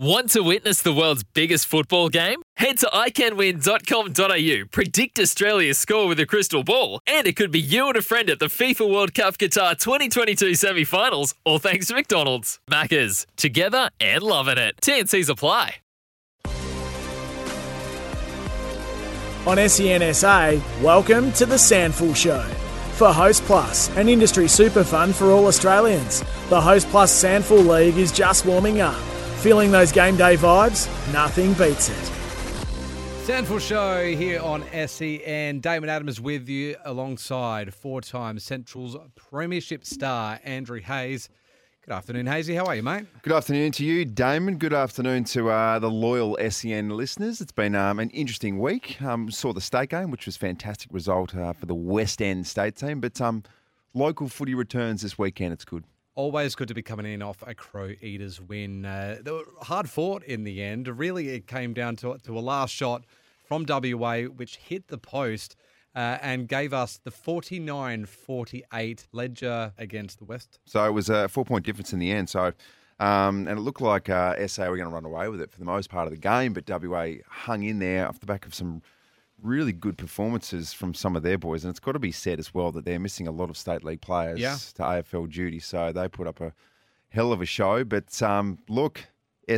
Want to witness the world's biggest football game? Head to iCanWin.com.au, predict Australia's score with a crystal ball, and it could be you and a friend at the FIFA World Cup Qatar 2022 semi finals, all thanks to McDonald's. Maccas, together and loving it. TNC's apply. On SENSA, welcome to the SANFL Show. For Host Plus, an industry super fund for all Australians, the Host Plus SANFL League is just warming up. Feeling those game day vibes? Nothing beats it. SANFL Show here on SEN. Damon Adams with you alongside four time Central's Premiership star Andrew Hayes. Good afternoon, Hazy. How are you, mate? Good afternoon to you, Damon. Good afternoon to uh, the loyal SEN listeners. It's been um, an interesting week. Um, saw the state game, which was a fantastic result uh, for the West End state team. But um, local footy returns this weekend. It's good. Always good to be coming in off a Crow Eaters win. Uh, they were hard fought in the end. Really, it came down to, to a last shot from WA, which hit the post uh, and gave us the 49 48 ledger against the West. So it was a four point difference in the end. So. Um, and it looked like uh, SA were going to run away with it for the most part of the game, but WA hung in there off the back of some really good performances from some of their boys. And it's got to be said as well that they're missing a lot of state league players Yeah. to AFL duty. So they put up a hell of a show. But um, look,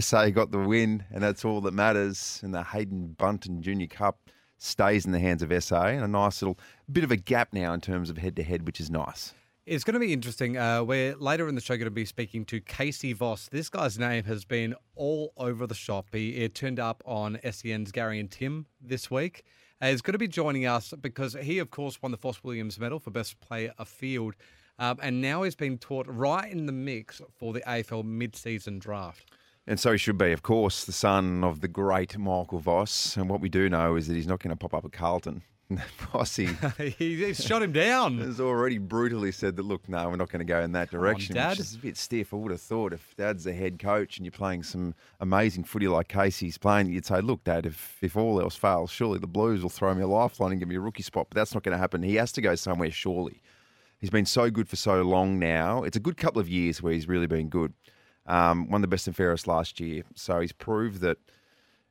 SA got the win, and that's all that matters. And the Haydn Bunton Junior Cup stays in the hands of SA, and a nice little bit of a gap now in terms of head to head, which is nice. It's going to be interesting. Uh, we're later in the show going to be speaking to Casey Voss. This guy's name has been all over the shop. He it turned up on SEN's Gary and Tim this week. Uh, he's going to be joining us because he, of course, won the Fos Williams Medal for Best Player Afield. Um, and now he's been taught right in the mix for the AFL mid-season draft. And so he should be, of course, the son of the great Michael Voss. And what we do know is that he's not going to pop up at Carlton. Vossy he, he shot him down. has already brutally said that, look, no, we're not going to go in that direction. Dad. Which is a bit stiff. I would have thought if Dad's the head coach and you're playing some amazing footy like Casey's playing, you'd say, look, Dad, if, if all else fails, surely the Blues will throw me a lifeline and give me a rookie spot. But that's not going to happen. He has to go somewhere, surely. He's been so good for so long now. It's a good couple of years where he's really been good. Um, won the best and fairest last year. So he's proved that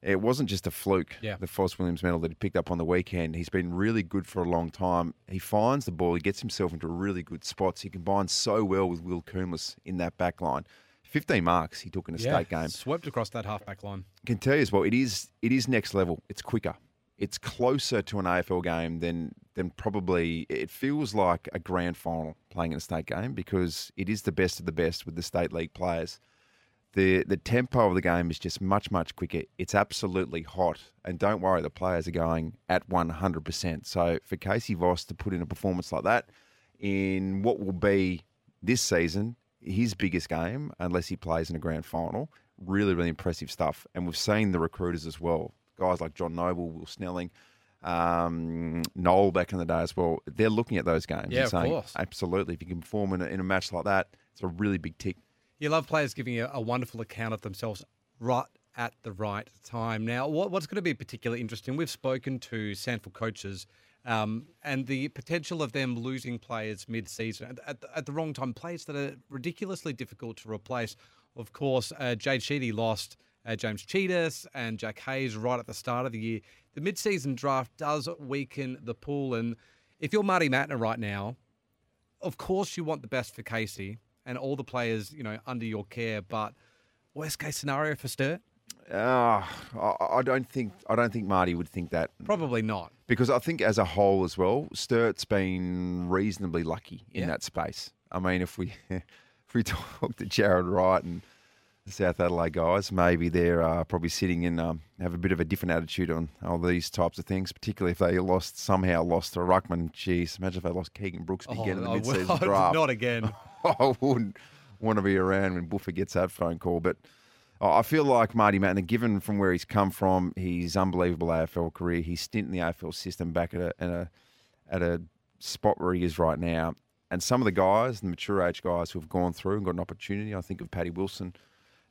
it wasn't just a fluke, Yeah. the Fos Williams medal that he picked up on the weekend. He's been really good for a long time. He finds the ball, he gets himself into really good spots. He combines so well with Will Coombs in that back line. 15 marks he took in a state game. Swept across that halfback line. can tell you as well, it is it is next level. It's quicker. It's closer to an AFL game than than probably it feels like a grand final playing in a state game because it is the best of the best with the state league players. The the tempo of the game is just much much quicker. It's absolutely hot, and don't worry, the players are going at one hundred percent. So for Casey Voss to put in a performance like that in what will be this season his biggest game, unless he plays in a grand final, really really impressive stuff. And we've seen the recruiters as well, guys like John Noble, Will Snelling. Um, Noel back in the day as well. They're looking at those games Yeah, and of saying, course. absolutely, if you can perform in a, in a match like that, it's a really big tick. You love players giving you a wonderful account of themselves right at the right time. Now, what, what's going to be particularly interesting, we've spoken to SANFL coaches um, and the potential of them losing players mid season at, at, at the wrong time, players that are ridiculously difficult to replace. Of course, uh, Jade Sheedy lost uh, James Cheetahs and Jack Hayes right at the start of the year. The mid season draft does weaken the pool. And if you're Marty Mattner right now, of course you want the best for Casey and all the players, you know, under your care, but worst case scenario for Sturt? Uh, I, I don't think I don't think Marty would think that Probably not. because I think as a whole as well, Sturt's been reasonably lucky in Yeah. that space. I mean, if we if we talk to Jarrad Wright and the South Adelaide guys, maybe they're uh, probably sitting and um, have a bit of a different attitude on all these types of things, particularly if they lost somehow lost to Ruckman. Jeez, imagine if they lost Keegan Brooks again in the mid-season draft. not again. I wouldn't want to be around when Buffer gets that phone call. But I feel like Marty Mattner, given from where he's come from, his unbelievable AFL career, his stint in the AFL system back at a, at a, at a spot where he is right now, and some of the guys, the mature age guys who have gone through and got an opportunity, I think of Paddy Wilson,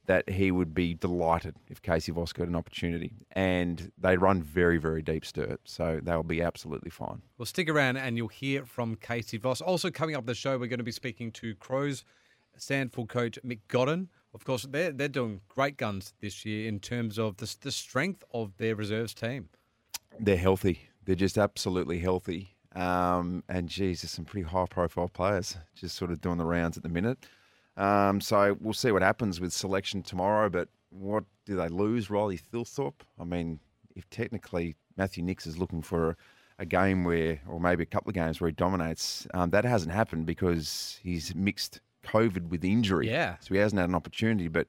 that he would be delighted if Casey Voss got an opportunity. And they run very, very deep Sturt, so they'll be absolutely fine. Well, stick around and you'll hear from Casey Voss. Also, coming up the show, we're going to be speaking to Crows SANFL coach Mick Godden. Of course, they're they're doing great guns this year in terms of the the strength of their reserves team. They're healthy. They're just absolutely healthy. Um, and geez, there's some pretty high profile players just sort of doing the rounds at the minute. Um, so we'll see what happens with selection tomorrow. But what do they lose? Riley Thilthorpe? I mean, if technically Matthew Nicks is looking for a, game where, or maybe a couple of games where he dominates, um, that hasn't happened because he's mixed COVID with injury. Yeah. So he hasn't had an opportunity. But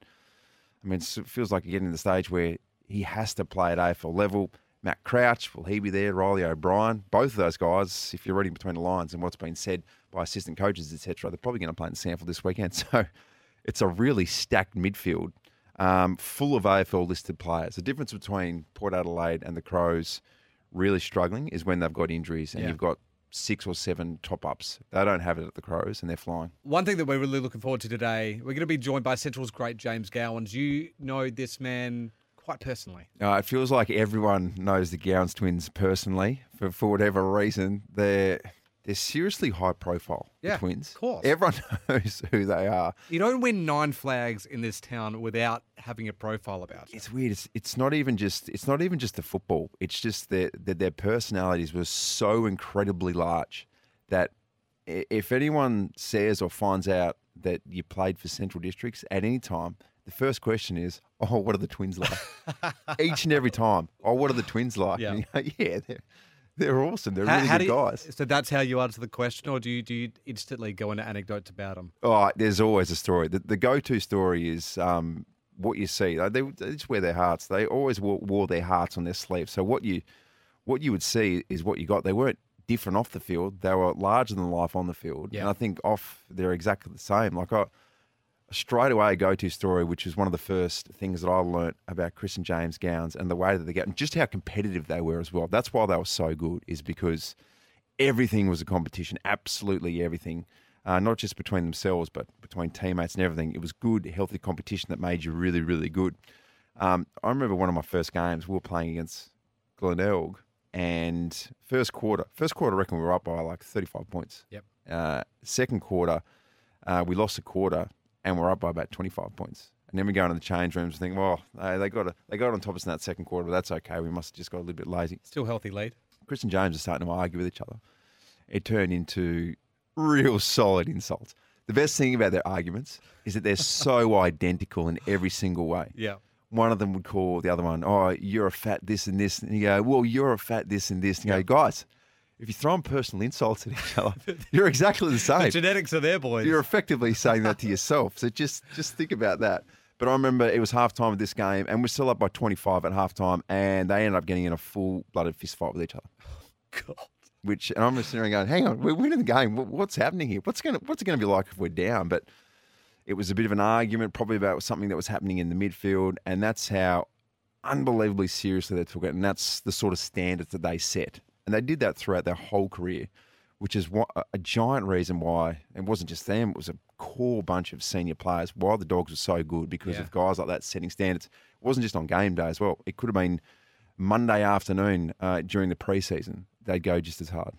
I mean, it feels like you're getting to the stage where he has to play at AFL level. Matt Crouch, will he be there? Riley O'Brien, both of those guys, if you're reading between the lines and what's been said by assistant coaches, etc., they're probably going to play in SANFL this weekend. So it's a really stacked midfield, um, full of AFL listed players. The difference between Port Adelaide and the Crows really struggling is when they've got injuries and Yeah. you've got six or seven top ups. They don't have it at the Crows and they're flying. One thing that we're really looking forward to today, we're going to be joined by Central's great James Gowans. You know this man quite personally. Uh, it feels like everyone knows the Gowans twins personally for, for whatever reason. They're they're seriously high profile. the twins. of course. Everyone knows who they are. You don't win nine flags in this town without having a profile about you. It's weird. It's it's not even just it's not even just the football. It's just that that their personalities were so incredibly large that if anyone says or finds out that you played for Central Districts at any time, the first question is, "Oh, what are the twins like?" Each and every time. Oh, what are the twins like? Yeah. You go, yeah, they're they're awesome. They're How- really how good you- guys. So that's how you answer the question, or do you do you instantly go into anecdotes about them? Oh, there's always a story. The, the go-to story is um, what you see. They, they just wear their hearts. They always wore, wore their hearts on their sleeve. So what you what you would see is what you got. They weren't different off the field. They were larger than life on the field. Yeah. And I think off they're exactly the same. Like I straight away a go-to story, which is one of the first things that I learnt about Chris and James Gowans and the way that they get and just how competitive they were as well. That's why they were so good, is because everything was a competition, absolutely everything. Uh, not just between themselves, but between teammates and everything. It was good, healthy competition that made you really, really good. Um, I remember one of my first games, we were playing against Glenelg, and first quarter, first quarter, I reckon we were up by like 35 points. Yep. Uh, second quarter, uh, we lost a quarter, and we're up by about 25 points. And then we go into the change rooms and think, well, they, they got a, they got on top of us in that second quarter, but that's okay. We must have just got a little bit lazy. Still healthy lead. Chris and James are starting to argue with each other. It turned into real solid insults. The best thing about their arguments is that they're so identical in every single way. Yeah. One of them would call the other one, "Oh, you're a fat this and this," and you go, "Well, you're a fat this and this." And you go, "Guys, if you're throwing personal insults at each other, you're exactly the same. The genetics are there, boys. You're effectively saying that to yourself. So just just think about that. But I remember it was halftime of this game, and we're still up by 25 at halftime, and they ended up getting in a full blooded fist fight with each other. God. Which and I'm just sitting there going, "Hang on, we're winning the game. What's happening here? What's gonna What's it going to be like if we're down?" But it was a bit of an argument, probably about something that was happening in the midfield, and that's how unbelievably seriously they took it, and that's the sort of standards that they set, and they did that throughout their whole career, which is what, a giant reason why it wasn't just them; it was a core bunch of senior players. Why the dogs were so good because Yeah. of guys like that setting standards. It wasn't just on game day as well. It could have been Monday afternoon uh, during the preseason. They'd go just as hard.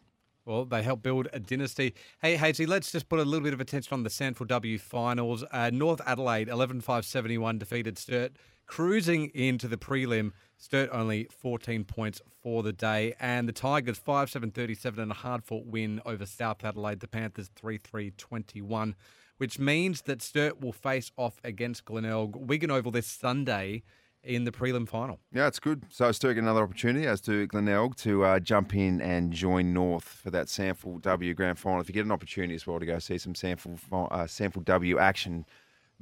Well, they helped build a dynasty. Hey, Hazy, let's just put a little bit of attention on the SANFL W finals. Uh, North Adelaide, 11 5 71, defeated Sturt, cruising into the prelim. Sturt only 14 points for the day. And the Tigers, 5 7 37, and a hard fought win over South Adelaide. The Panthers, 3 3 21, which means that Sturt will face off against Glenelg Wigan Oval this Sunday in the prelim final. Yeah, it's good. So Sturt get another opportunity, as to Glenelg, to uh, jump in and join North for that SANFL W Grand Final. If you get an opportunity as well to go see some SANFL uh, SANFL W action,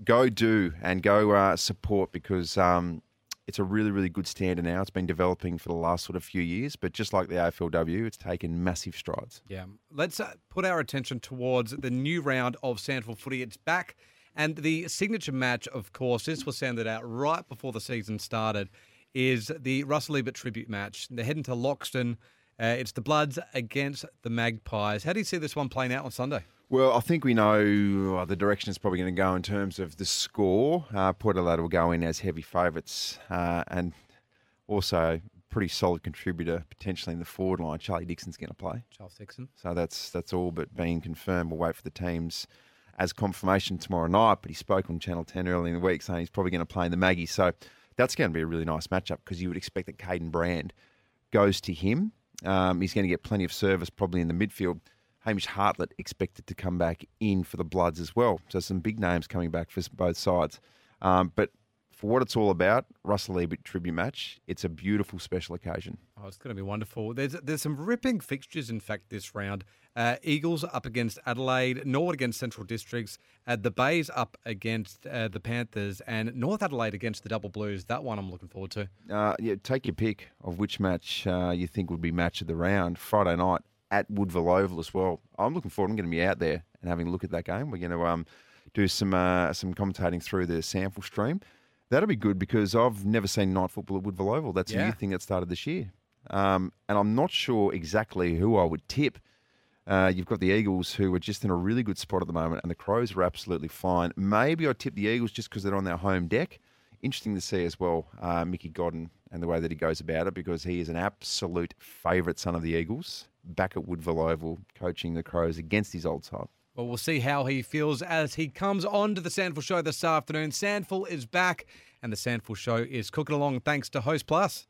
go do and go uh, support because um, it's a really, really good standard now. It's been developing for the last sort of few years, but just like the AFLW, it's taken massive strides. Yeah. Let's uh, put our attention towards the new round of SANFL footy. It's back. And the signature match, of course, this was sounded out right before the season started, is the Russell Ebert tribute match. They're heading to Loxton. Uh, it's the Bloods against the Magpies. How do you see this one playing out on Sunday? Well, I think we know uh, the direction it's probably going to go in terms of the score. Uh, Port Adelaide will go in as heavy favourites uh, and also pretty solid contributor potentially in the forward line. Charlie Dixon's going to play. Charles Dixon. So that's that's all but being confirmed. We'll wait for the teams as confirmation tomorrow night, but he spoke on Channel 10 early in the week saying he's probably going to play in the Maggie. So that's going to be a really nice matchup because you would expect that Caden Brand goes to him. Um, he's going to get plenty of service probably in the midfield. Hamish Hartlett expected to come back in for the Bloods as well. So some big names coming back for both sides. Um, but for what it's all about, Russell Ebert tribute match. It's a beautiful special occasion. Oh, it's going to be wonderful. There's there's some ripping fixtures, in fact, this round. Uh, Eagles up against Adelaide, Norwood against Central Districts, uh, the Bays up against uh, the Panthers, and North Adelaide against the Double Blues. That one I'm looking forward to. Uh, yeah, take your pick of which match uh, you think would be match of the round. Friday night at Woodville Oval as well. I'm looking forward. I'm going to be out there and having a look at that game. We're going to um, do some uh, some commentating through the SANFL stream. That'll be good because I've never seen night football at Woodville Oval. That's Yeah. a new thing that started this year. Um, and I'm not sure exactly who I would tip. Uh, you've got the Eagles, who are just in a really good spot at the moment, and the Crows are absolutely fine. Maybe I'd tip the Eagles just because they're on their home deck. Interesting to see as well, uh, Mickey Godden and the way that he goes about it, because he is an absolute favourite son of the Eagles, back at Woodville Oval, coaching the Crows against his old side. Well, we'll see how he feels as he comes on to the SANFL Show this afternoon. SANFL is back, and the SANFL Show is cooking along thanks to Host Plus.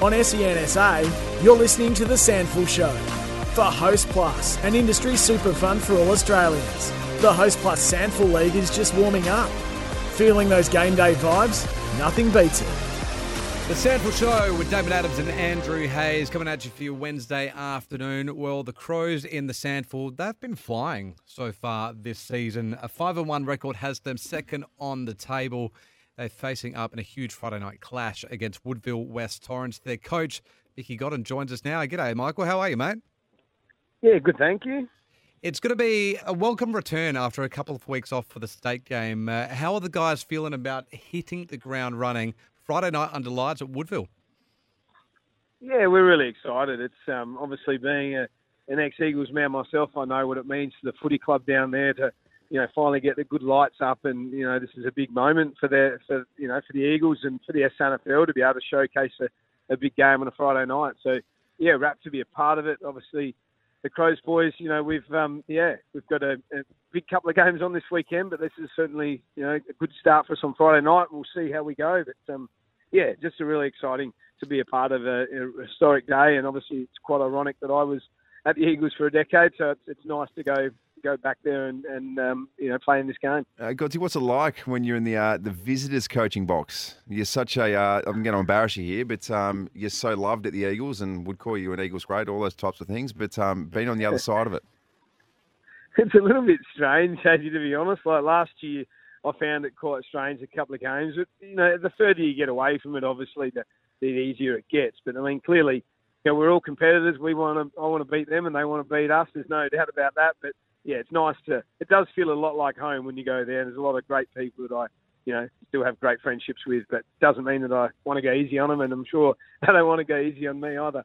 On E SENSA, you're listening to The SANFL Show. For Host Plus, an industry super fund for all Australians. The Host Plus SANFL League is just warming up. Feeling those game day vibes? Nothing beats it. The SANFL Show with David Adams and Andrew Hayes coming at you for your Wednesday afternoon. Well, the Crows in the SANFL, they've been flying so far this season. A 5 1 record has them second on the table. They're facing up in a huge Friday night clash against Woodville West Torrens. Their coach, Mickey Godden, joins us now. G'day, Michael. How are you, mate? Yeah, good, thank you. It's going to be a welcome return after a couple of weeks off for the state game. Uh, how are the guys feeling about hitting the ground running Friday night under lights at Woodville? Yeah, we're really excited. It's um, obviously being a, an ex-Eagles man myself. I know what it means to the footy club down there to, you know, finally get the good lights up, and you know, this is a big moment for the, for you know, for the Eagles and for the SANFL to be able to showcase a, a big game on a Friday night. So, yeah, wrapped to be a part of it. Obviously, the Crows boys, you know, we've um, yeah, we've got a, a big couple of games on this weekend, but this is certainly you know a good start for us on Friday night. We'll see how we go, but um, yeah, just a really exciting to be a part of a, a historic day, and obviously it's quite ironic that I was at the Eagles for a decade, so it's, it's nice to go go back there and, and um, you know play in this game. Uh, Godsey, what's it like when you're in the uh, the visitors coaching box? You're such a uh, I'm going to embarrass you here, but um, you're so loved at the Eagles and would call you an Eagles great, all those types of things. But um, being on the other side of it, It's a little bit strange, Hadji, to be honest. Like last year, I found it quite strange a couple of games. But you know, the further you get away from it, obviously, the, the easier it gets. But I mean, clearly, you know, we're all competitors. We want to, I want to beat them, and they want to beat us. There's no doubt about that. But yeah, it's nice to. It does feel a lot like home when you go there. There's a lot of great people that I, you know, still have great friendships with. But doesn't mean that I want to go easy on them, and I'm sure they don't want to go easy on me either.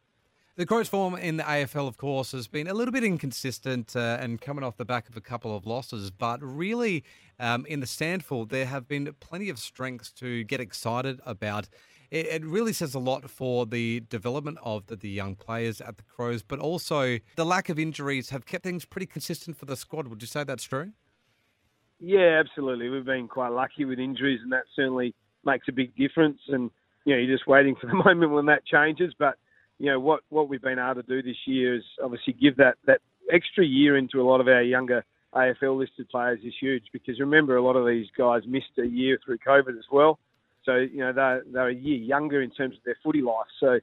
The Crows' form in the AFL, of course, has been a little bit inconsistent uh, and coming off the back of a couple of losses. But really, um, in the SANFL, there have been plenty of strengths to get excited about. It, it really says a lot for the development of the, the young players at the Crows, but also the lack of injuries have kept things pretty consistent for the squad. Would you say that's true? Yeah, absolutely. We've been quite lucky with injuries, and that certainly makes a big difference. And you know, you're just waiting for the moment when that changes. But you know, what what we've been able to do this year is obviously give that that extra year into a lot of our younger AFL listed players is huge because remember a lot of these guys missed a year through COVID as well. So you know they're they're a year younger in terms of their footy life. So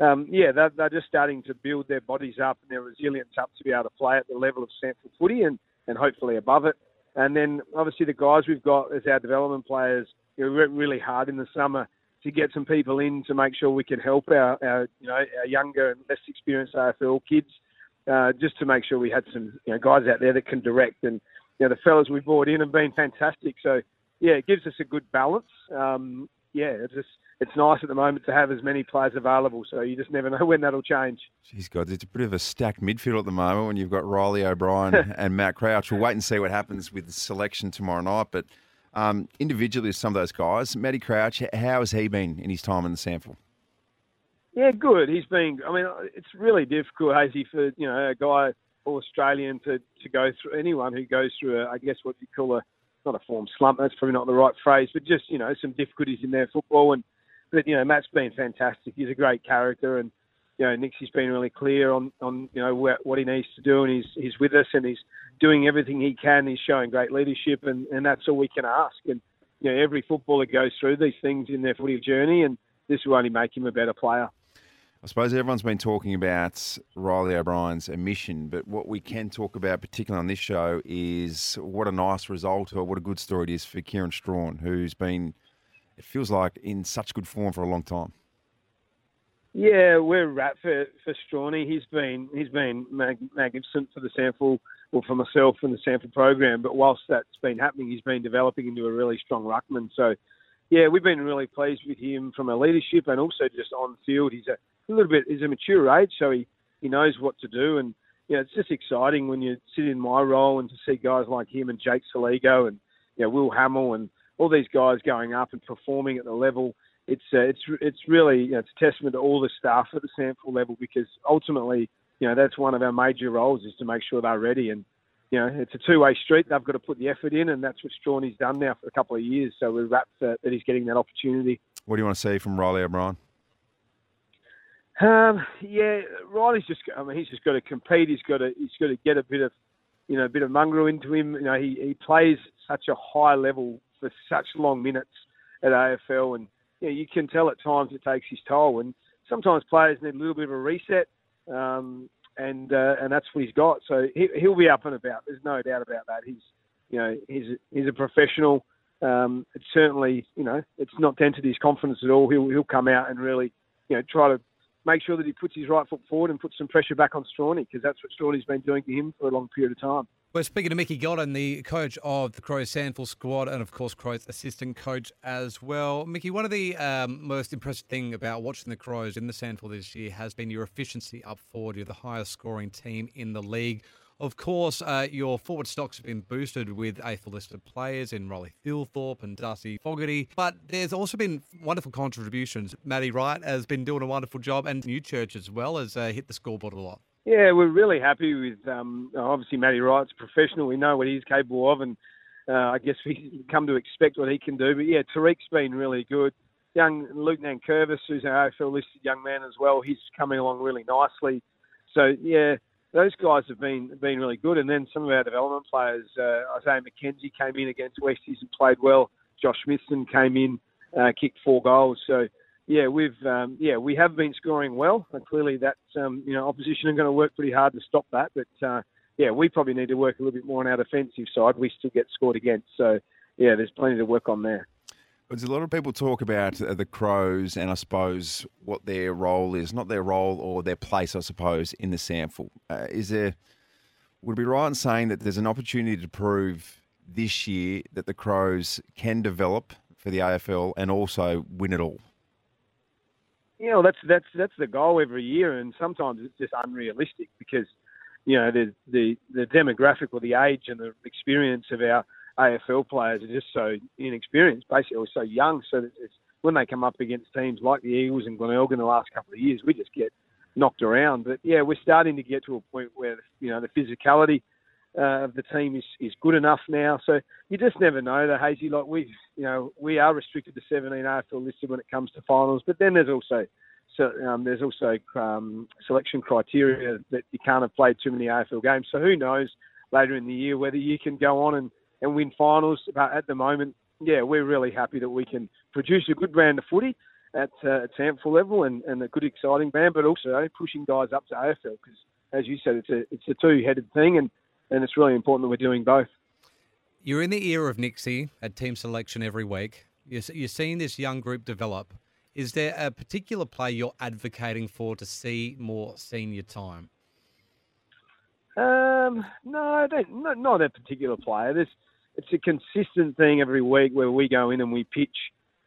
um, yeah, they're, they're just starting to build their bodies up and their resilience up to be able to play at the level of SANFL footy and, and hopefully above it. And then obviously the guys we've got as our development players, you know, we worked really hard in the summer to get some people in to make sure we can help our, our you know our younger and less experienced AFL kids, uh, just to make sure we had some you know guys out there that can direct. And you know the fellas we brought in have been fantastic. So yeah, it gives us a good balance. Um, yeah, it's just it's nice at the moment to have as many players available. So you just never know when that'll change. Geez, God, it's a bit of a stacked midfield at the moment when you've got Riley O'Brien and Matt Crouch. We'll wait and see what happens with the selection tomorrow night. But um, individually, some of those guys, Matty Crouch, how has he been in his time in the SANFL? Yeah, good. He's been. I mean, it's really difficult, Hazy, for you know a guy Australian to, to go through anyone who goes through, a, I guess what you call a not a form slump. That's probably not the right phrase, but just you know some difficulties in their football. And but you know Matt's been fantastic. He's a great character, and you know Nixie's been really clear on on you know where, what he needs to do, and he's he's with us, and he's doing everything he can. He's showing great leadership, and and that's all we can ask. And you know every footballer goes through these things in their footy journey, and this will only make him a better player. I suppose everyone's been talking about Riley O'Brien's omission, but what we can talk about, particularly on this show, is what a nice result or what a good story it is for Kieran Strachan, who's been, it feels like, in such good form for a long time. Yeah, we're wrapped for for Strawny. He's been he's been mag- magnificent for the SANFL, or for myself and the SANFL program. But whilst that's been happening, he's been developing into a really strong ruckman. So, yeah, we've been really pleased with him from a leadership and also just on field. He's a a little bit. He's a mature age, so he he knows what to do, and you know, it's just exciting when you sit in my role and to see guys like him and Jake Soligo and you know, Will Hamill and all these guys going up and performing at the level. It's uh, it's it's really you know, it's a testament to all the staff at the SANFL level because ultimately you know that's one of our major roles is to make sure they're ready and you know it's a two-way street. They've got to put the effort in, and that's what Strawny's done now for a couple of years. So we're wrapped that, that he's getting that opportunity. What do you want to see from Riley O'Brien? Um, yeah, Riley's just. I mean, he's just got to compete. He's got to. He's got to get a bit of, you know, a bit of mongrel into him. You know, he, he plays such a high level for such long minutes at AFL, and you, know, you can tell at times it takes his toll. And sometimes players need a little bit of a reset, um, and uh, and that's what he's got. So he, he'll be up and about. There's no doubt about that. He's, you know, he's he's a professional. Um, it's certainly, you know, it's not dented his confidence at all. He'll he'll come out and really, you know, try to make sure that he puts his right foot forward and puts some pressure back on Strawny because that's what Strawny's been doing to him for a long period of time. We're speaking to Mickey Godden, the coach of the Crows SANFL squad, and of course Crows assistant coach as well. Mickey, one of the um, most impressive thing about watching the Crows in the SANFL this year has been your efficiency up forward. You're the highest scoring team in the league. Of course, uh, your forward stocks have been boosted with AFL listed players in Rolly Thilthorpe and Darcy Fogarty, but there's also been wonderful contributions. Matty Wright has been doing a wonderful job, and Newchurch as well has uh, hit the scoreboard a lot. Yeah, we're really happy with um, obviously Matty Wright's professional. We know what he's capable of, and uh, I guess we come to expect what he can do. But yeah, Tariq's been really good. Young Luke Nankervis, who's an AFL listed young man as well, he's coming along really nicely. So yeah, those guys have been been really good. And then some of our development players, uh, Isaiah McKenzie came in against Westies and played well. Josh Smithson came in, uh, kicked four goals. So yeah, we've um, yeah we have been scoring well. And clearly, that um, you know opposition are going to work pretty hard to stop that. But uh, yeah, we probably need to work a little bit more on our defensive side. We still get scored against. So yeah, there's plenty to work on there. There's a lot of people talk about uh, the Crows and I suppose what their role is, not their role or their place, I suppose, in the SANFL. Uh, is there, would it be right in saying that there's an opportunity to prove this year that the Crows can develop for the AFL and also win it all? You know, that's that's that's the goal every year, and sometimes it's just unrealistic because you know the the the demographic or the age and the experience of our AFL players are just so inexperienced, basically, or so young. So that when they come up against teams like the Eagles and Glenelg in the last couple of years, we just get knocked around. But yeah, we're starting to get to a point where you know the physicality uh, of the team is, is good enough now. So you just never know. The hazy, like we, you know, we are restricted to 17 AFL listed when it comes to finals. But then there's also so um, there's also um, selection criteria that you can't have played too many AFL games. So who knows later in the year whether you can go on and and win finals. But at the moment, yeah, we're really happy that we can produce a good brand of footy at, uh, at SANFL level and, and a good, exciting brand, but also pushing guys up to AFL because, as you said, it's a it's a two-headed thing, and, and it's really important that we're doing both. You're in the era of Nixie at team selection every week. You're, you're seeing this young group develop. Is there a particular play you're advocating for to see more senior time? Um, no, I don't. Not, not a particular player. There's it's a consistent thing every week where we go in and we pitch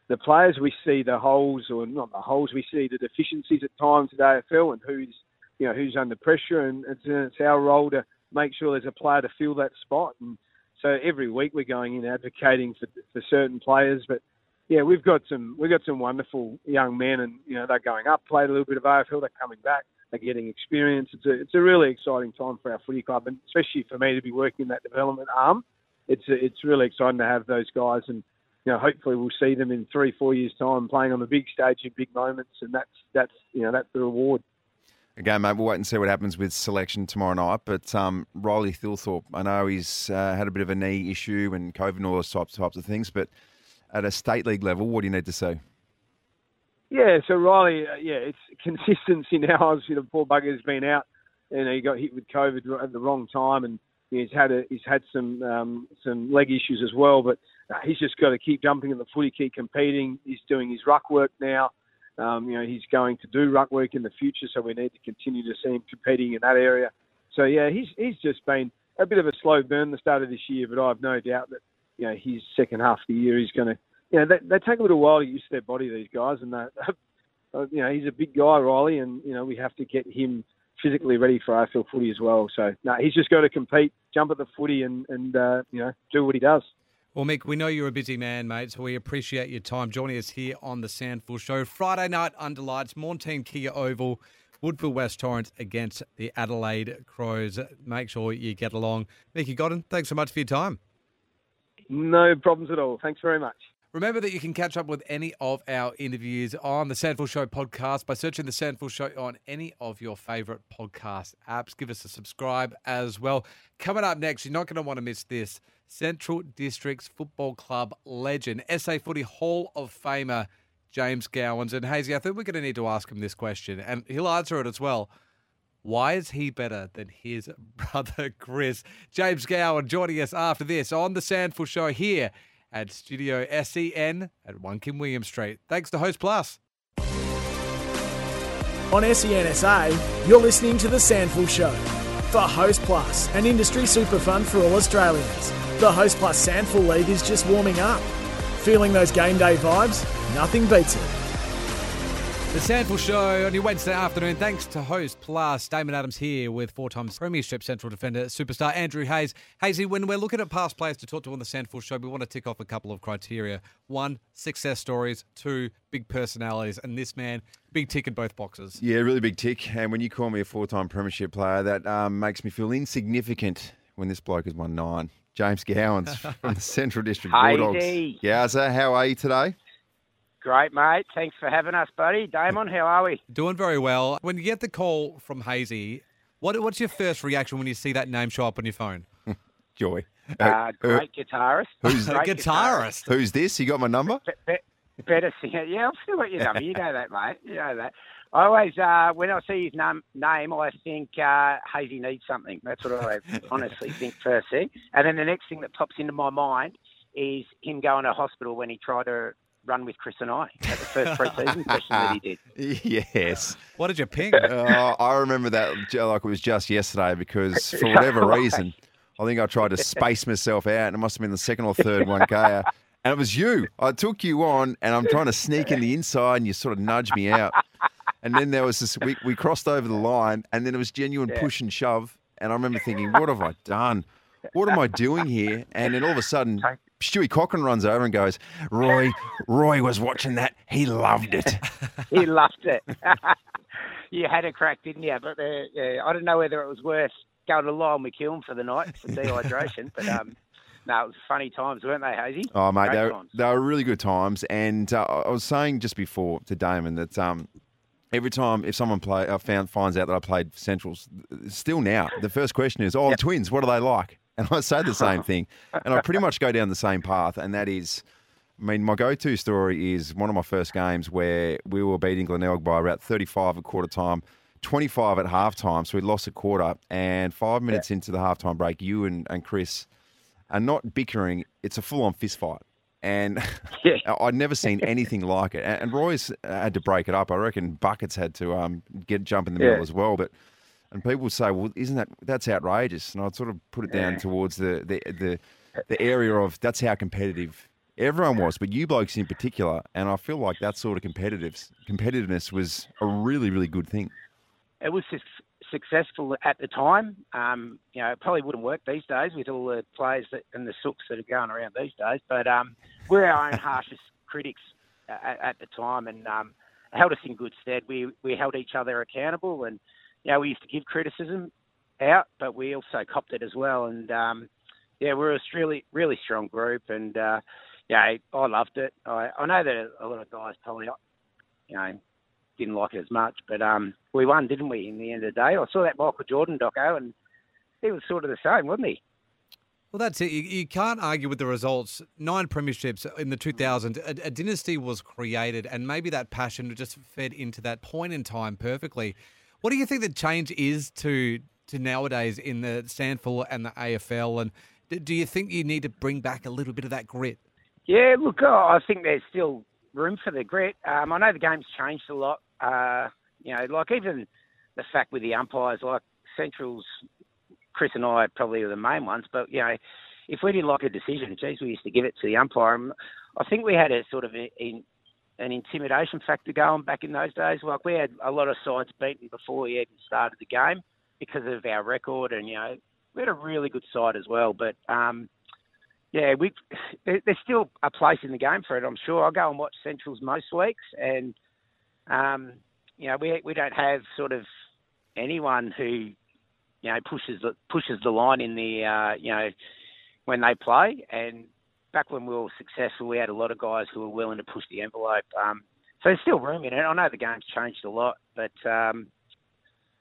the players. We see the holes, or not the holes. We see the deficiencies at times at AFL and who's you know who's under pressure, and it's, it's our role to make sure there's a player to fill that spot. And so every week we're going in advocating for for certain players, but. Yeah, we've got some we've got some wonderful young men, and you know they're going up, played a little bit of AFL, they're coming back. they're getting experience. It's a it's a really exciting time for our footy club, and especially for me to be working in that development arm. It's it's really exciting to have those guys, and you know hopefully we'll see them in three four years time playing on the big stage in big moments, and that's that's you know that's the reward. Again, mate, we'll wait and see what happens with selection tomorrow night. But um, Riley Thilthorpe, I know he's uh, had a bit of a knee issue and COVID and all those types, types of things. But at a state league level, what do you need to see? Yeah, so Riley, uh, yeah, it's consistency now. Obviously, the poor bugger's been out, and he got hit with COVID at the wrong time, and he's had a, he's had some um, some leg issues as well. But uh, he's just got to keep jumping in the footy, keep competing. He's doing his ruck work now. Um, you know, he's going to do ruck work in the future, so we need to continue to see him competing in that area. So yeah, he's he's just been a bit of a slow burn the start of this year, but I have no doubt that you know his second half of the year he's going to. You know, they, they take a little while to use their body, these guys, and they, you know he's a big guy, Riley, and you know we have to get him physically ready for AFL footy as well. So no, he's just got to compete, jump at the footy, and and uh, you know do what he does. Well, Mick, we know you're a busy man, mate, so we appreciate your time joining us here on the SANFL Show. Friday night under lights, Maughan Thiem Kia Oval, Woodville West Torrens against the Adelaide Crows. Make sure you get along. Mickey Godden, thanks so much for your time. No problems at all. Thanks very much. Remember that you can catch up with any of our interviews on the SANFL Show podcast by searching the SANFL Show on any of your favourite podcast apps. Give us a subscribe as well. Coming up next, you're not going to want to miss this. Central Districts Football Club legend, SA Footy Hall of Famer James Gowans. And Hazy, I think we're going to need to ask him this question, and he'll answer it as well. Why is he better than his brother Chris? James Gowan joining us after this on the SANFL Show here at Studio SEN at 1 King William Street. Thanks to Host Plus. On SENSA, you're listening to The SANFL Show for Host Plus, an industry super fund for all Australians. The Host Plus SANFL League is just warming up. Feeling those game day vibes? Nothing beats it. The SANFL Show on your Wednesday afternoon. Thanks to host Plus. Damon Adams here with four times Premiership Central Defender superstar Andrew Hayes. Hazy, when we're looking at past players to talk to on the SANFL Show, we want to tick off a couple of criteria. One, success stories. Two, big personalities. And this man, big tick in both boxes. Yeah, really big tick. And when you call me a four time Premiership player, that um, makes me feel insignificant when this bloke has won nine. James Gowans from the Central District Bulldogs. Gowser, how are you today? Great, mate. Thanks for having us, buddy. Damon, how are we? Doing very well. When you get the call from Hazy, what, what's your first reaction when you see that name show up on your phone? Joy. Uh, great guitarist. Who's great guitarist? Who's this? You got my number? Be- be- better singer. Yeah, I'll see what your number. You know that, mate. You know that. I always, uh, when I see his num- name, I think uh, Hazy needs something. That's what I honestly think first thing. And then the next thing that pops into my mind is him going to hospital when he tried to run with Chris and I at the first pre-season session that he did. Yes. What did you ping? Uh, I remember that like it was just yesterday because for whatever reason, I think I tried to space myself out and it must have been the second or third 1K. And it was you. I took you on and I'm trying to sneak in the inside and you sort of nudged me out. And then there was this, we, we crossed over the line and then it was genuine push and shove. And I remember thinking, what have I done? What am I doing here? And then all of a sudden, Stewie Cochran runs over and goes, Roy, Roy was watching that. He loved it. he loved it. you had a crack, didn't you? But uh, yeah, I don't know whether it was worth going to Lyell McEwin for the night for dehydration. but um, no, it was funny times, weren't they, Hazy? Oh, mate, they were, they were really good times. And uh, I was saying just before to Damon that um, every time if someone play, uh, found, finds out that I played Centrals, still now, the first question is, oh, the twins, what are they like? And I say the same thing. And I pretty much go down the same path. And that is, I mean, my go to story is one of my first games where we were beating Glenelg by about 35 at quarter time. 25 at halftime, so we lost a quarter. And five minutes into the halftime break, you and, and Chris are not bickering, it's a full on fist fight. And Yeah. I'd never seen anything like it. And Roy's had to break it up. I reckon Buckets had to um, get jump in the middle as well. But and people say, "Well, isn't that that's outrageous?" And I'd sort of put it down towards the the the, the area of that's how competitive everyone was, but you blokes in particular. And I feel like that sort of competitive competitiveness was a really really good thing. it was su- successful at the time. Um, you know, it probably wouldn't work these days with all the players that, and the sooks that are going around these days. But um, we're our own harshest critics at, at the time, and um, held us in good stead. We we held each other accountable, and know we used to give criticism out, but we also copped it as well. And um, yeah, we're a really really strong group, and uh, yeah, I loved it. I, I know that a lot of guys probably you know didn't like it as much, but um, we won, didn't we? In the end of the day, I saw that Michael Jordan doco, and he was sort of the same, wasn't he? Well, that's it. You, you, can't argue with the results. Nine premierships in the 2000s. A, a, dynasty was created, and maybe that passion just fed into that point in time perfectly. What do you think the change is to to nowadays in the SANFL and the AFL? And do you think you need to bring back a little bit of that grit? Yeah, look, oh, I think there's still room for the grit. Um, I know the game's changed a lot. Uh, you know, like even the fact with the umpires, like Central's Chris and I probably are the main ones, but you know, if we didn't like a decision, geez, we used to give it to the umpire. And I think we had a sort of a, an intimidation factor going back in those days. Like we had a lot of sides beaten before we even started the game because of our record, and you know, we had a really good side as well. But um, yeah, we there's still a place in the game for it. I'm sure. I'll go and watch Centrals most weeks, and um, you know, we we don't have sort of anyone who you know pushes pushes the line in the uh, you know when they play. And back when we were successful, we had a lot of guys who were willing to push the envelope. Um, so there's still room in it. I know the game's changed a lot, but um,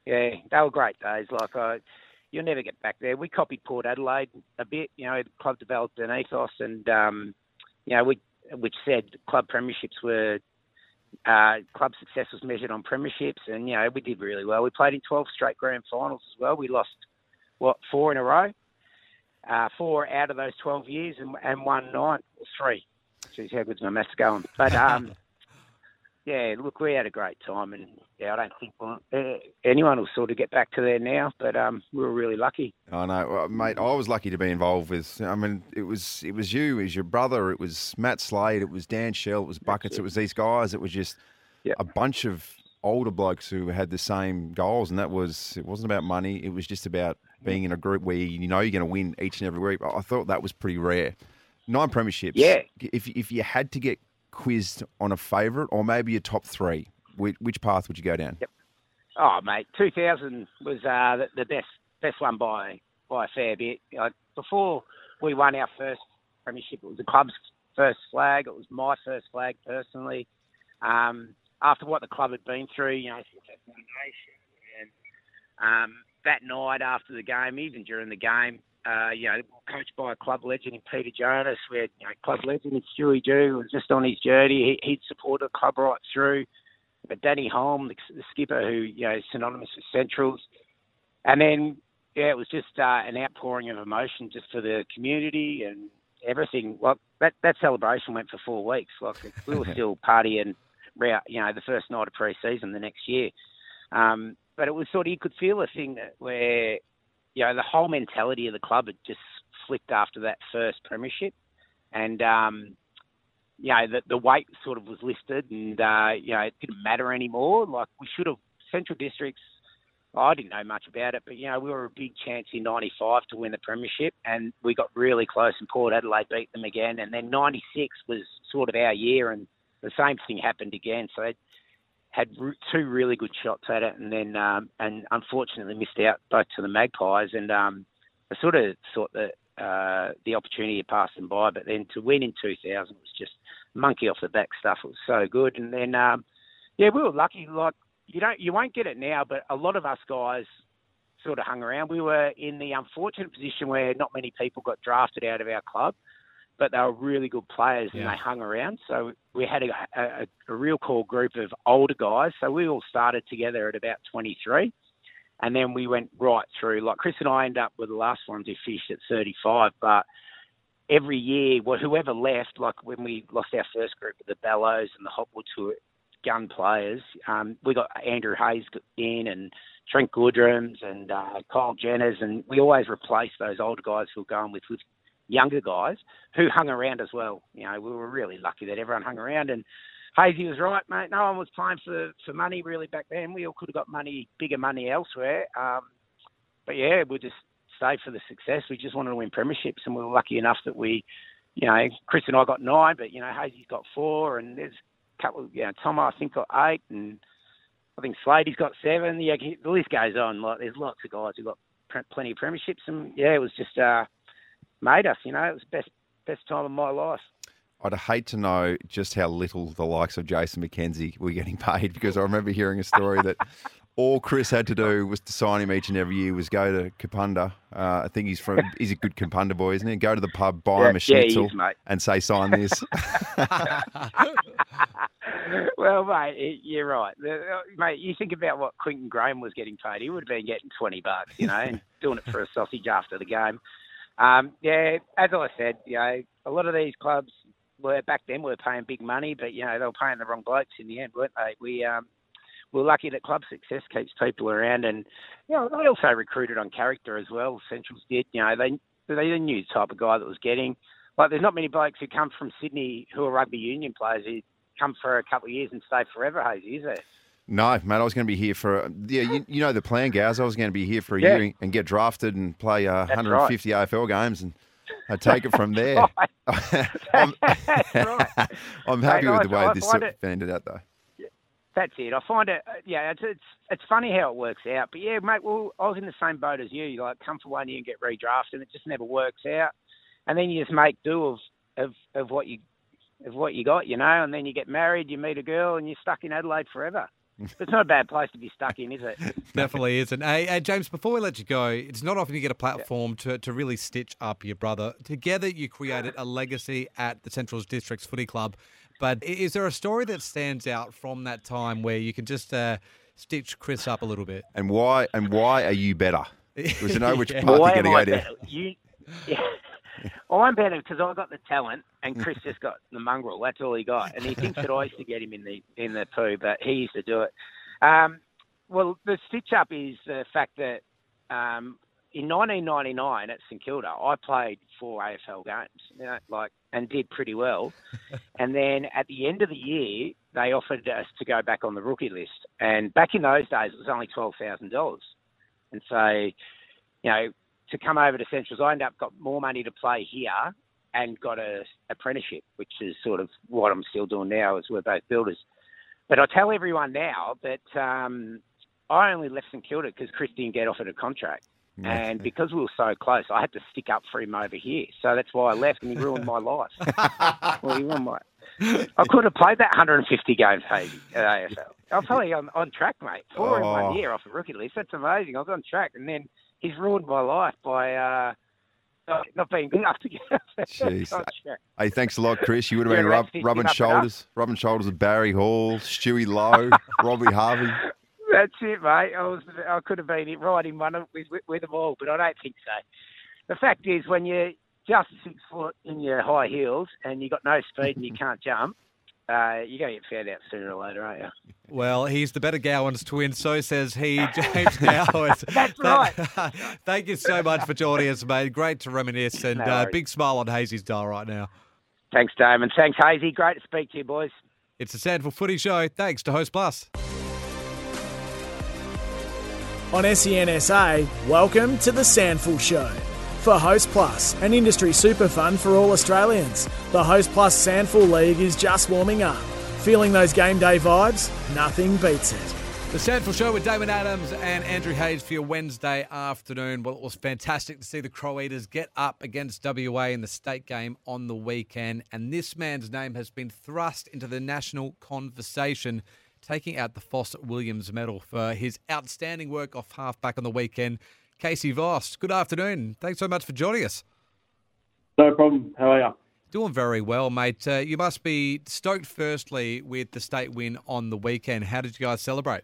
yeah, they were great days. Like I, you'll never get back there. We copied Port Adelaide a bit. You know, the club developed an ethos, and um, you know, we, which said club premierships were uh, club success was measured on premierships, and you know we did really well. We played in 12 straight grand finals as well. We lost what four in a row, uh, four out of those 12 years, and, and won nine or three. Jeez, how good's my maths going? But um, yeah, look, we had a great time, and yeah, I don't think uh, anyone will sort of get back to there now. But um, we were really lucky. I know, well, mate. I was lucky to be involved with. I mean, it was it was you, it was your brother, it was Matt Slade, it was Dan Shell, it was Buckets, it. it was these guys. It was just yep. a bunch of older blokes who had the same goals, and that was it wasn't about money. It was just about being in a group where you know you're going to win each and every week. I thought that was pretty rare. Nine premierships. Yeah. If if you had to get quizzed on a favourite or maybe your top three, which, which path would you go down? Yep. Oh, mate, 2000 was uh, the, the best best one by by a fair bit. Like, before we won our first premiership, it was the club's first flag. It was my first flag personally. Um, after what the club had been through, you know, since that nation, and um, that night after the game, even during the game, uh, you know, coached by a club legend in Peter Jonas. We had you know, club legend in Stewie Dew was just on his journey. He, he'd supported the club right through. But Danny Holm, the, the skipper, who you know is synonymous with Centrals, and then yeah, it was just uh, an outpouring of emotion just for the community and everything. Well, that that celebration went for four weeks. Like we were still partying, you know, the first night of pre-season the next year. Um, but it was sort of you could feel a thing that where you know, the whole mentality of the club had just flipped after that first premiership, and um, you know, the, the weight sort of was lifted, and uh, you know, it didn't matter anymore. Like we should have Central Districts. I didn't know much about it, but you know, we were a big chance in '95 to win the premiership, and we got really close, and Port Adelaide beat them again, and then '96 was sort of our year, and the same thing happened again. So had two really good shots at it, and then um, and unfortunately missed out both to the Magpies. And um, I sort of thought that uh, the opportunity had passed them by, but then to win in 2000 was just monkey off the back stuff. It was so good, and then um, yeah, we were lucky. Like you don't, you won't get it now, but a lot of us guys sort of hung around. We were in the unfortunate position where not many people got drafted out of our club but they were really good players yeah. and they hung around. So we had a, a, a, real core group of older guys. So we all started together at about 23. And then we went right through. Like Chris and I ended up with the last ones who finished at 35. But every year, well, whoever left, like when we lost our first group of the Bellows and the Hopwoods, who were gun players, um, we got Andrew Hayes in and Trent Goodrums and uh, Kyle Jenners. And we always replaced those old guys who were going with, with younger guys who hung around as well. You know, we were really lucky that everyone hung around. And Hazy was right, mate. No one was playing for, for money really back then. We all could have got money, bigger money elsewhere. Um, but yeah, we just stayed for the success. We just wanted to win premierships, and we were lucky enough that we, you know, Chris and I got nine, but you know, Hazy's got four, and there's a couple, you know, Tom I think got eight, and I think Slade's got seven. Yeah, the list goes on. Like there's lots of guys who got plenty of premierships, and yeah, it was just uh, made us. You know, it was best best time of my life. I'd hate to know just how little the likes of Jason McKenzie were getting paid because I remember hearing a story that all Chris had to do was to sign him each and every year was go to Kapunda. Uh, I think he's from he's a good Kapunda boy, isn't he? Go to the pub, buy yeah, him a schnitzel, yeah, is, and say sign this. well, mate, you're right, mate. You think about what Quinton Graham was getting paid; he would have been getting twenty bucks, you know, and doing it for a sausage after the game. Um, yeah, as I said, you know, a lot of these clubs were back then were paying big money, but you know they were paying the wrong blokes in the end, weren't they? We um, we're lucky that club success keeps people around, and you know they also recruited on character as well. Centrals did, you know, they they knew the type of guy that was getting. Like, there's not many blokes who come from Sydney who are rugby union players who come for a couple of years and stay forever, Hazy, is there? No, mate, I was going to be here for yeah. You, you know the plan, Gaz. I was going to be here for a Yeah. year and get drafted and play uh, That's 150 AFL games, and I take it from there. Right. I'm, right. I'm happy Mate, with the I- way I this it- ended out, though. That's it. I find it, uh, yeah, it's, it's it's funny how it works out. But yeah, mate, well, I was in the same boat as you. You like come for one year and get redrafted, and it just never works out. And then you just make do of of of what you of what you got, you know. And then you get married, you meet a girl, and you're stuck in Adelaide forever. It's not a bad place to be stuck in, is it? Definitely isn't. Hey, hey, James, before we let you go, it's not often you get a platform to, to really stitch up your brother. Together, you created a legacy at the Central Districts Footy Club. But is there a story that stands out from that time where you can just uh, stitch Chris up a little bit? And why? And why are you better? Was to know which Yeah. path Why you're am going I to go down. You, yeah. I'm better because I got the talent, and Chris just got the mongrel. That's all he got, and he thinks that I used to get him in the in the poo, but he used to do it. Um, well, the stitch up is the fact that um, in 1999 at St Kilda, I played four AFL games, you know, like, and did pretty well. and then at the end of the year, they offered us to go back on the rookie list, and back in those days, it was only twelve thousand dollars, and so you know, to come over to Centrals, I ended up got more money to play here and got a apprenticeship, which is sort of what I'm still doing now, as we're both builders. But I tell everyone now that um, I only left St Kilda because Chris didn't get offered a contract. And because we were so close, I had to stick up for him over here. So that's why I left, and he ruined my life. well, he ruined my. I could have played that 150 games, Hazy, at AFL. I'm probably on, on track, mate. Four in Oh. one year off a rookie list. That's amazing. I was on track, and then he's ruined my life by uh, not, not being good enough to get that Jeez. contract. Hey, thanks a lot, Chris. You would have Yeah, been rub, rubbing shoulders, rubbing shoulders with Barry Hall, Stewie Loewe, Robbie Harvey. That's it, mate. I was I could have been right in one of, with, with with them all, but I don't think so. The fact is, when you're just six foot in your high heels and you've got no speed and you can't jump, uh, you're going to get found out sooner or later, aren't you? Well, he's the better Gowans twin, so says he, James Gowans. That's right. Thank you so much for joining us, mate. Great to reminisce, and No uh, big smile on Hazy's dial right now. Thanks, Damon. Thanks, Hazy. Great to speak to you, boys. It's the SANFL Footy Show. Thanks to Host Plus. On E SENSA, welcome to the SANFL Show. For Host Plus, an industry super fund for all Australians, the Host Plus SANFL League is just warming up. Feeling those game day vibes? Nothing beats it. The SANFL Show with Damon Adams and Andrew Hayes for your Wednesday afternoon. Well, it was fantastic to see the Crow Eaters get up against WA in the state game on the weekend. And this man's name has been thrust into the national conversation, taking out the Fos Williams medal for his outstanding work off halfback on the weekend. Casey Voss, good afternoon. Thanks so much for joining us. No problem. How are you? Doing very well, mate. Uh, you must be stoked, firstly, with the state win on the weekend. How did you guys celebrate?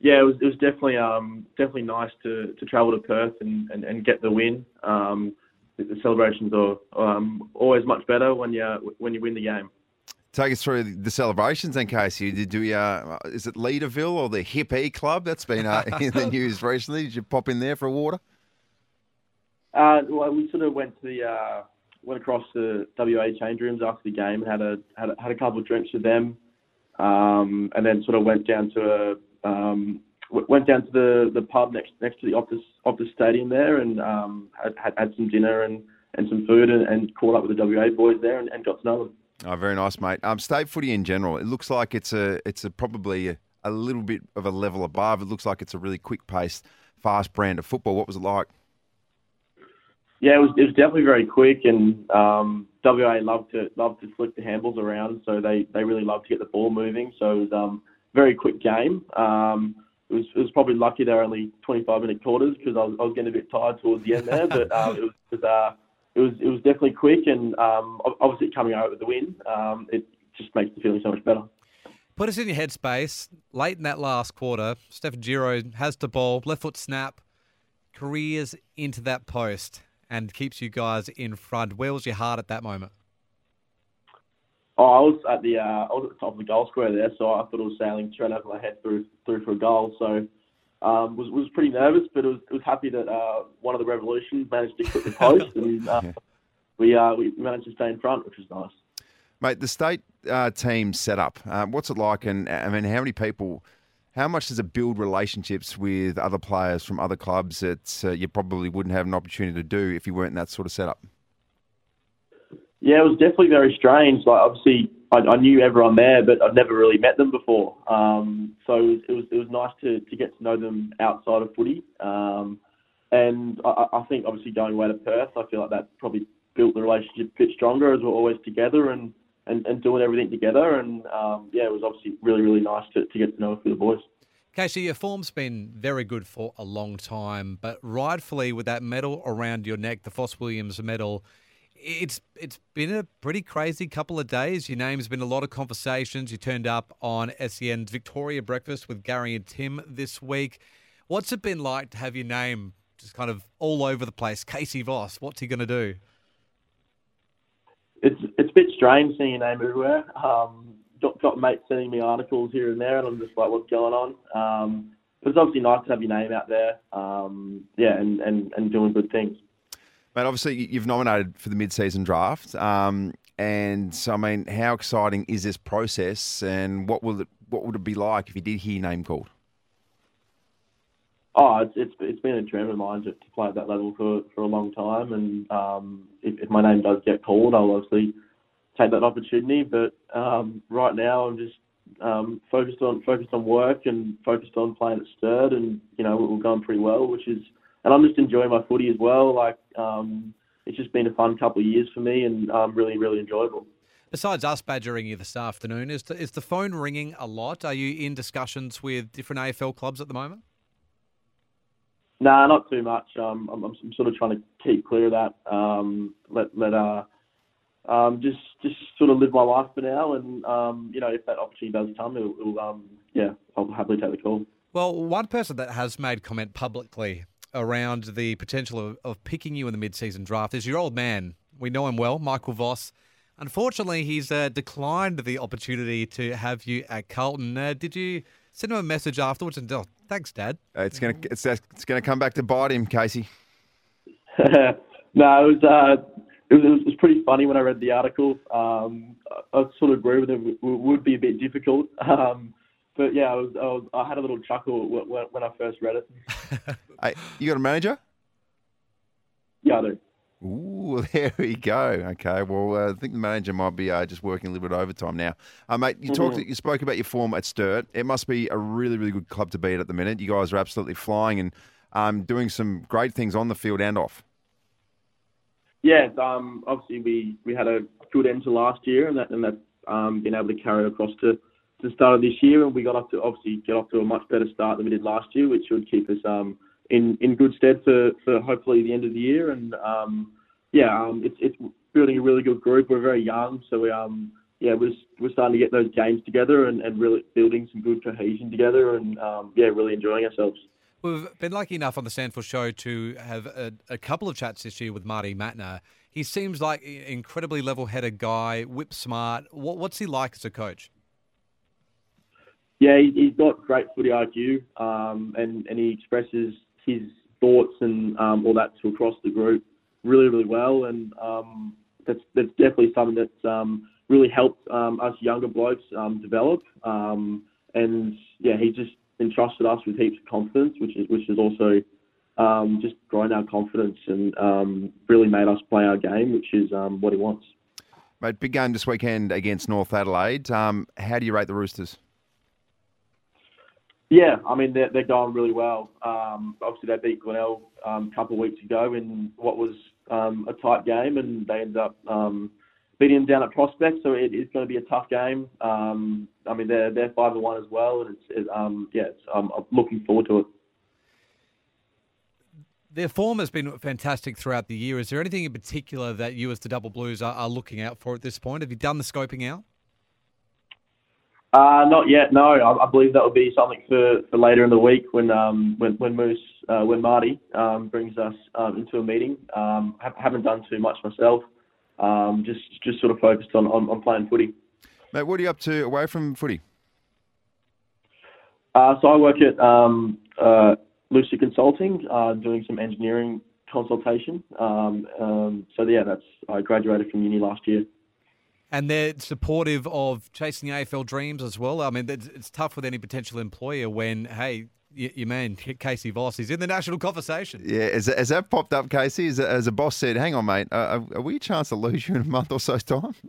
Yeah, it was it was definitely um definitely nice to, to travel to Perth and, and, and get the win. Um, the, the celebrations are um, always much better when you when you win the game. Take us through the celebrations then, Casey. Did we, uh, is it Leederville or the Hip-E Club that's been uh, in the news recently? Did you pop in there for a water? Uh, well, we sort of went to the uh, went across the WA change rooms after the game and had a had a, had a couple of drinks with them, um, and then sort of went down to a um, went down to the, the pub next next to the Optus Optus Stadium there and um, had, had had some dinner and, and some food and, and caught up with the WA boys there and, and got to know them. Oh, very nice, mate. Um, state footy in general, it looks like it's a it's a probably a, a little bit of a level above. It looks like it's a really quick paced, fast brand of football. What was it like? Yeah, it was, it was definitely very quick, and um, WA loved to loved to flick the handballs around, so they, they really loved to get the ball moving. So it was um very quick game. Um, it was it was probably lucky they were only 25 minute quarters because I was, I was getting a bit tired towards the end there, but um, it was. It was uh, it was it was definitely quick, and um, obviously coming out with the win, um, it just makes the feeling so much better. Put us in your headspace. Late in that last quarter, Stefan Giro has the ball, left foot snap, careers into that post, and keeps you guys in front. Where was your heart at that moment? Oh, I was at the uh, I was at the top of the goal square there, so I thought it was sailing straight over my head through through for a goal. So um, was was pretty nervous, but was was happy that uh, one of the revolutions managed to clip the post, and uh, we uh, we managed to stay in front, which was nice. Mate, the state uh, team setup, uh, what's it like? And I mean, how many people? How much does it build relationships with other players from other clubs that uh, you probably wouldn't have an opportunity to do if you weren't in that sort of setup? Yeah, it was definitely very strange. Like, obviously, I, I knew everyone there, but I'd never really met them before. Um, so it was, it was it was nice to, to get to know them outside of footy. Um, and I, I think obviously going away to Perth, I feel like that probably built the relationship a bit stronger as we're always together and, and, and doing everything together. And um, yeah, it was obviously really really nice to, to get to know a few of the boys. Casey, your form's been very good for a long time, but rightfully with that medal around your neck, the Fos Williams medal it's it's been a pretty crazy couple of days. Your name's been a lot of conversations. You turned up on SEN's Victoria Breakfast with Gary and Tim this week. What's it been like to have your name just kind of all over the place? Casey Voss, what's he going to do? It's it's a bit strange seeing your name everywhere. Um, got, got mates sending me articles here and there, and I'm just like, what's going on? Um, but it's obviously nice to have your name out there. Um, yeah, and, and, and doing good things. Mate, obviously you've nominated for the mid-season draft, um, and so I mean, how exciting is this process, and what will it what would it be like if you did hear your name called? Oh, it's it's, it's been a dream of mine to, to play at that level for, for a long time, and um, if, if my name does get called, I'll obviously take that opportunity. But um, right now, I'm just um, focused on focused on work and focused on playing at Sturt, and you know we're going pretty well, which is and I'm just enjoying my footy as well. Like um, it's just been a fun couple of years for me, and um, really, really enjoyable. Besides us badgering you this afternoon, is the, is the phone ringing a lot? Are you in discussions with different AFL clubs at the moment? No, nah, not too much. Um, I'm, I'm, sort of trying to keep clear of that. Um, let let uh, um, just just sort of live my life for now, and um, you know, if that opportunity does come, it'll, it'll um, yeah, I'll happily take the call. Well, one person that has made comment publicly around the potential of, of picking you in the mid-season draft is your old man. We know him well, Michael Voss. Unfortunately, he's uh, declined the opportunity to have you at Carlton. Uh, did you send him a message afterwards and oh, thanks, Dad? Uh, it's gonna it's, it's gonna come back to bite him, Casey. no, it was, uh, it was it was pretty funny when I read the article. Um, I, I sort of agree with him. It would be a bit difficult. Um, but yeah, I was, I was I had a little chuckle when, when I first read it. hey, you got a manager? Yeah, I do. Ooh, there we go. Okay, well, uh, I think the manager might be uh, just working a little bit overtime now. Uh, mate, you talked, mm-hmm. you spoke about your form at Sturt. It must be a really, really good club to beat at the minute. You guys are absolutely flying and um, doing some great things on the field and off. Yeah, um, obviously we, we had a good end to last year, and that and that's um, been able to carry across to the start of this year, and we got off to obviously get off to a much better start than we did last year, which should keep us um, in in good stead for, for hopefully the end of the year. And um, yeah, um, it's it's building a really good group. We're very young, so we um yeah we're we're starting to get those games together and, and really building some good cohesion together, and um, yeah, really enjoying ourselves. We've been lucky enough on the SANFL show to have a, a couple of chats this year with Marty Mattner. He seems like an incredibly level-headed guy, whip smart. What, what's he like as a coach? Yeah, he's got great footy IQ, um, and and he expresses his thoughts and um, all that to across the group really, really well, and um, that's that's definitely something that's um, really helped um, us younger blokes um, develop. And yeah, he just entrusted us with heaps of confidence, which is which is also just grown our confidence and really made us play our game, which is what he wants. Mate, big game this weekend against North Adelaide. How do you rate the Roosters? Yeah, I mean they're, they're going really well. Um, obviously, they beat Glenelg um, a couple of weeks ago in what was um, a tight game, and they ended up um, beating them down at Prospect. So it is going to be a tough game. Um, I mean they're they're five one as well, and it's it, um, yeah, it's, I'm looking forward to it. Their form has been fantastic throughout the year. Is there anything in particular that you, as the Double Blues, are, are looking out for at this point? Have you done the scoping out? Uh, not yet. No, I, I, believe that will be something for, for later in the week when um, when when Moose uh, when Marty um, brings us um, into a meeting. Um, ha- haven't done too much myself. Um, just just sort of focused on, on, on, playing footy. Mate, what are you up to away from footy? Uh, so I work at um, uh, Lucy Consulting, uh, doing some engineering consultation. Um, so yeah, that's I graduated from uni last year and they're supportive of chasing AFL dreams as well. I mean, it's, it's tough with any potential employer when, hey, your man Casey Voss is in the national conversation. Yeah, has, has that popped up, Casey? As a, as a boss said, "Hang on, mate, uh, are we a chance to lose you in a month or so's time?"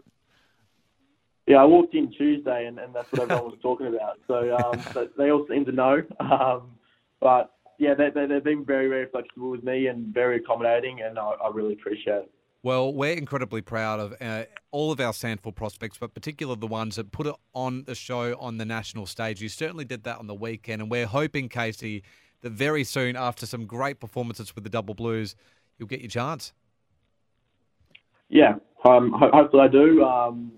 Yeah, I walked in Tuesday, and, and that's what everyone was talking about. So, um, so they all seem to know. Um, but yeah, they, they, have been very, very flexible with me and very accommodating, and I, I really appreciate it. Well, we're incredibly proud of uh, all of our SANFL prospects, but particularly the ones that put it on the show on the national stage. You certainly did that on the weekend, and we're hoping, Casey, that very soon, after some great performances with the Double Blues, you'll get your chance. Yeah, um, ho- hopefully I do. Um,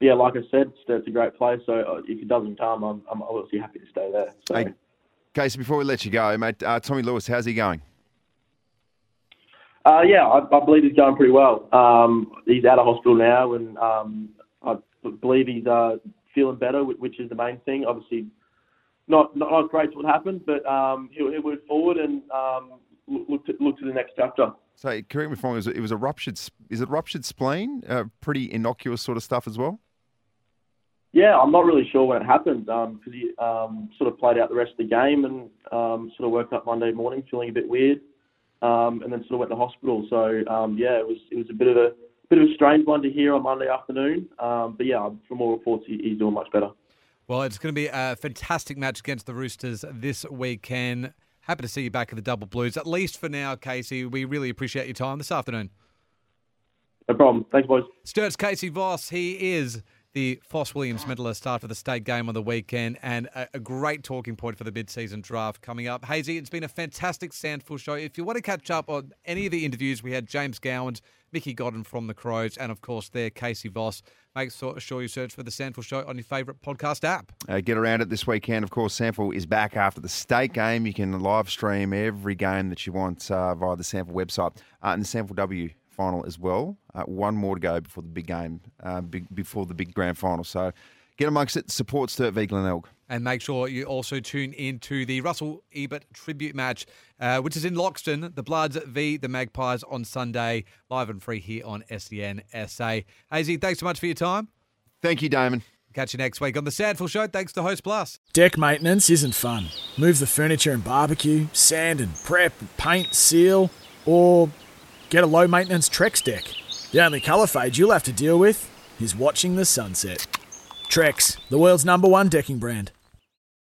yeah, like I said, it's, it's, a great place. So uh, if it doesn't come, I'm, I'm obviously happy to stay there. So. Hey, Casey, before we let you go, mate, uh, Tommy Lewis, how's he going? Uh, yeah, I, I, believe he's going pretty well. Um, he's out of hospital now, and um, I believe he's uh, feeling better, which is the main thing. Obviously, not not, not great as what happened, but um, he'll, he'll, move forward and um, look to, look to the next chapter. So, correct me if I'm wrong. It was, it was a ruptured. Is it ruptured spleen? Uh, pretty innocuous sort of stuff as well. Yeah, I'm not really sure when it happened because um, he um, sort of played out the rest of the game and um, sort of woke up Monday morning feeling a bit weird um, and then sort of went to hospital. So um, yeah, it was it was a bit of a bit of a strange one to hear on Monday afternoon. Um, but yeah, from all reports, he, he's doing much better. Well, it's going to be a fantastic match against the Roosters this weekend. Happy to see you back at the Double Blues, at least for now, Casey. We really appreciate your time this afternoon. No problem. Thanks, boys. Sturt's Casey Voss. He is the Fos Williams medalist after the state game on the weekend, and a, a great talking point for the mid-season draft coming up. Hazy, it's been a fantastic SANFL show. If you want to catch up on any of the interviews, we had James Gowans, Mickey Godden from the Crows, and of course there Casey Voss. Make sure you search for the SANFL Show on your favourite podcast app. Uh, get around it this weekend. Of course, SANFL is back after the state game. You can live stream every game that you want uh, via the SANFL website uh, and the SANFL W final as well. Uh, one more to go before the big game, uh, big, before the big grand final. So get amongst it. Support Sturt v Glenelg. And make sure you also tune in to the Russell Ebert tribute match, uh, which is in Loxton, the Bloods v the Magpies on Sunday, live and free here on SEN SA. Hazy, thanks so much for your time. Thank you, Damon. Catch you next week on the SANFL Show. Thanks to Host Plus. Deck maintenance isn't fun. Move the furniture and barbecue, sand and prep, paint, seal, or Get a low maintenance Trex deck. The only colour fade you'll have to deal with is watching the sunset. Trex, the world's number one decking brand.